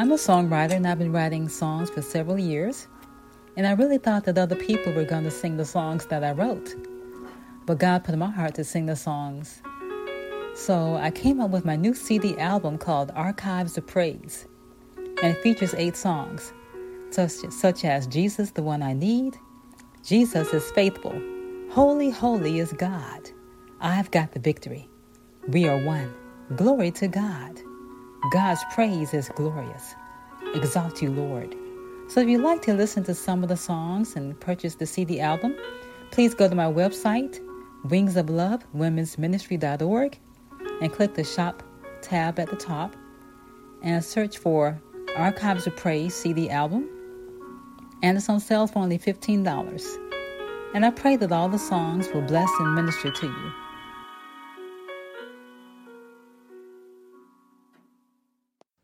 I'm a songwriter and I've been writing songs for several years. And I really thought that other people were going to sing the songs that I wrote. But God put in my heart to sing the songs. So I came up with my new CD album called Archives of Praise. And it features eight songs, such, such as Jesus, the One I Need, Jesus is Faithful, Holy, Holy is God, I've Got the Victory, We Are One, Glory to God. God's praise is glorious. Exalt you, Lord. So if you'd like to listen to some of the songs and purchase the CD album, please go to my website, Wings of Love, Women's Ministry.org, and click the Shop tab at the top and search for Archives of Praise CD album. And it's on sale for only $15. And I pray that all the songs will bless and minister to you.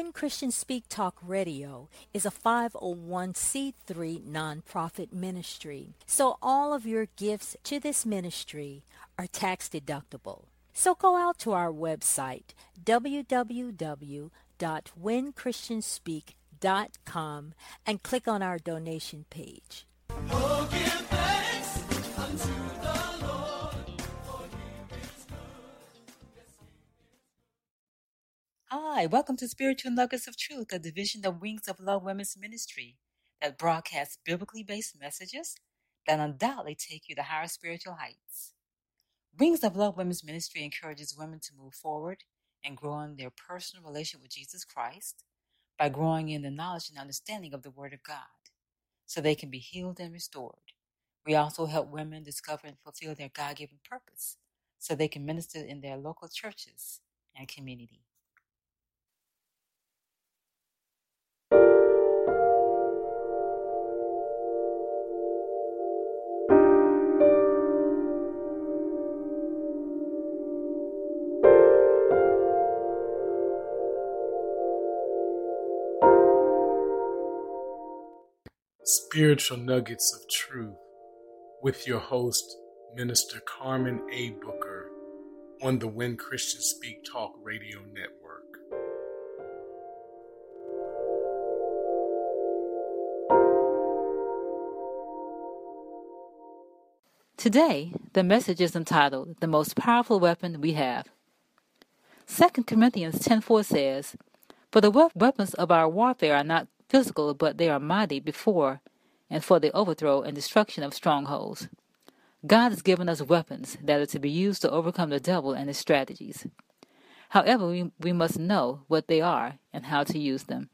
When Christians Speak Talk Radio is a 501c3 nonprofit ministry, so all of your gifts to this ministry are tax deductible. So go out to our website, www.whenchristianspeak.com, and click on our donation page. Oh, Hi, welcome to Spiritual Nuggets of Truth, a division of Wings of Love Women's Ministry that broadcasts biblically based messages that undoubtedly take you to higher spiritual heights. Wings of Love Women's Ministry encourages women to move forward and grow in their personal relationship with Jesus Christ by growing in the knowledge and understanding of the Word of God so they can be healed and restored. We also help women discover and fulfill their God given purpose so they can minister in their local churches and community. Spiritual Nuggets of Truth with your host, Minister Carmen A. Booker on the When Christians Speak Talk Radio Network. Today, the message is entitled The Most Powerful Weapon We Have. 2 Corinthians 10:4 says, For the weapons of our warfare are not physical, but they are mighty before and for the overthrow and destruction of strongholds. God has given us weapons that are to be used to overcome the devil and his strategies. However, we, we must know what they are and how to use them.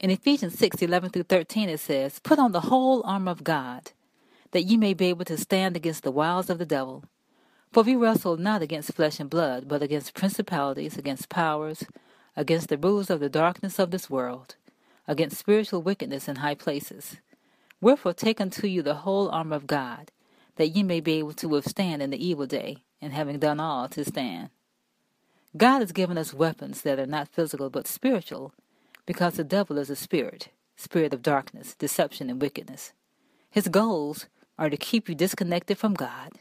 In Ephesians 6 11 through 13, it says, Put on the whole armor of God, that ye may be able to stand against the wiles of the devil. For we wrestle not against flesh and blood, but against principalities, against powers, against the rulers of the darkness of this world, against spiritual wickedness in high places. Wherefore take unto you the whole armor of God, that ye may be able to withstand in the evil day, and having done all, to stand. God has given us weapons that are not physical but spiritual, because the devil is a spirit, spirit of darkness, deception, and wickedness. His goals are to keep you disconnected from God,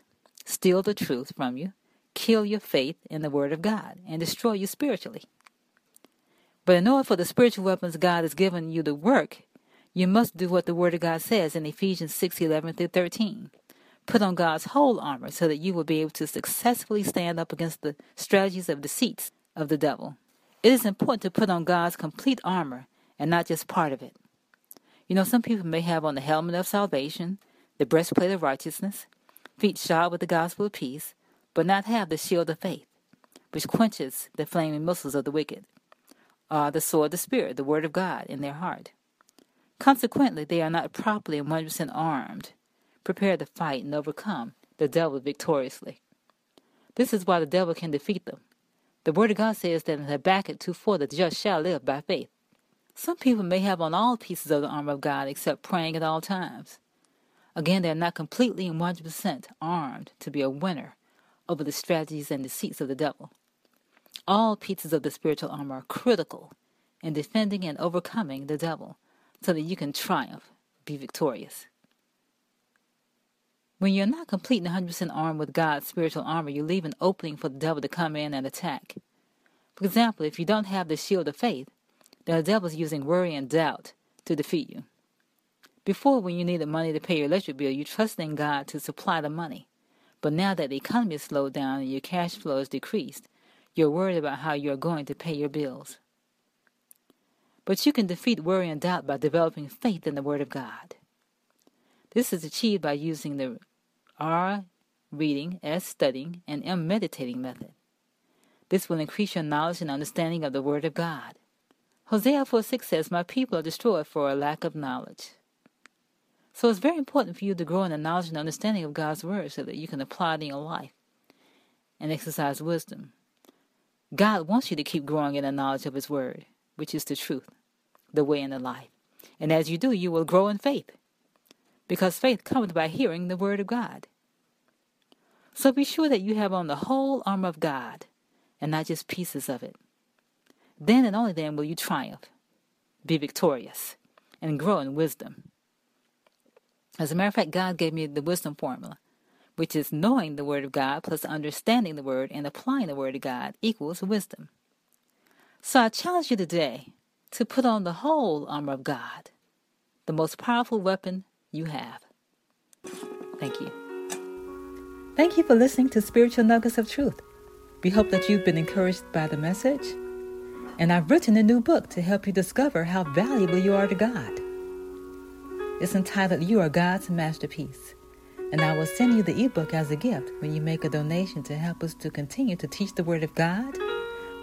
steal the truth from you, kill your faith in the Word of God, and destroy you spiritually. But in order for the spiritual weapons God has given you to work, you must do what the Word of God says in Ephesians 6 11 through 13. Put on God's whole armor so that you will be able to successfully stand up against the strategies of deceits of the devil. It is important to put on God's complete armor and not just part of it. You know, some people may have on the helmet of salvation, the breastplate of righteousness, feet shod with the gospel of peace, but not have the shield of faith, which quenches the flaming missiles of the wicked, or the sword of the Spirit, the word of God, in their heart. Consequently, they are not properly and 100% armed, prepared to fight and overcome the devil victoriously. This is why the devil can defeat them. The Word of God says that in Habakkuk 2 4, the just shall live by faith. Some people may have on all pieces of the armor of God except praying at all times. Again, they are not completely and 100% armed to be a winner over the strategies and deceits of the devil. All pieces of the spiritual armor are critical in defending and overcoming the devil so that you can triumph, be victorious. When you're not completely 100% armed with God's spiritual armor, you leave an opening for the devil to come in and attack. For example, if you don't have the shield of faith, then the devil is using worry and doubt to defeat you. Before, when you needed money to pay your electric bill, you trusted in God to supply the money. But now that the economy is slowed down and your cash flow is decreased, you're worried about how you're going to pay your bills. But you can defeat worry and doubt by developing faith in the Word of God. This is achieved by using the R reading, S studying, and M meditating method. This will increase your knowledge and understanding of the Word of God. Hosea 4 6 says, My people are destroyed for a lack of knowledge. So it's very important for you to grow in the knowledge and understanding of God's Word so that you can apply it in your life and exercise wisdom. God wants you to keep growing in the knowledge of His Word, which is the truth, the way, and the life. And as you do, you will grow in faith because faith comes by hearing the word of God. So be sure that you have on the whole armor of God and not just pieces of it. Then and only then will you triumph, be victorious, and grow in wisdom. As a matter of fact, God gave me the wisdom formula, which is knowing the Word of God plus understanding the Word and applying the Word of God equals wisdom. So I challenge you today to put on the whole armor of God, the most powerful weapon you have. Thank you. Thank you for listening to Spiritual Nuggets of Truth. We hope that you've been encouraged by the message. And I've written a new book to help you discover how valuable you are to God. It's entitled You Are God's Masterpiece. And I will send you the ebook as a gift when you make a donation to help us to continue to teach the Word of God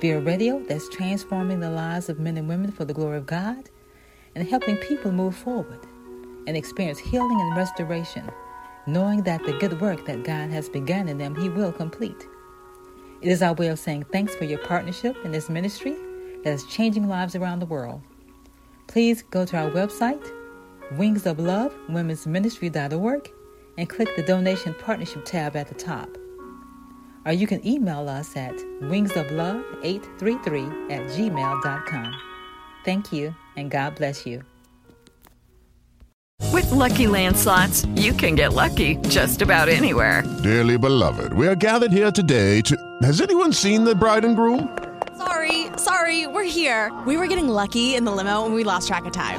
via radio that's transforming the lives of men and women for the glory of God and helping people move forward and experience healing and restoration, knowing that the good work that God has begun in them, He will complete. It is our way of saying thanks for your partnership in this ministry that is changing lives around the world. Please go to our website, Wings of Love Women's Ministry.org, and click the Donation Partnership tab at the top. Or you can email us at wingsoflove833 at gmail.com. Thank you, and God bless you. With Lucky Land slots, you can get lucky just about anywhere. Dearly beloved, we are gathered here today to. Has anyone seen the bride and groom? Sorry, sorry, we're here. We were getting lucky in the limo and we lost track of time.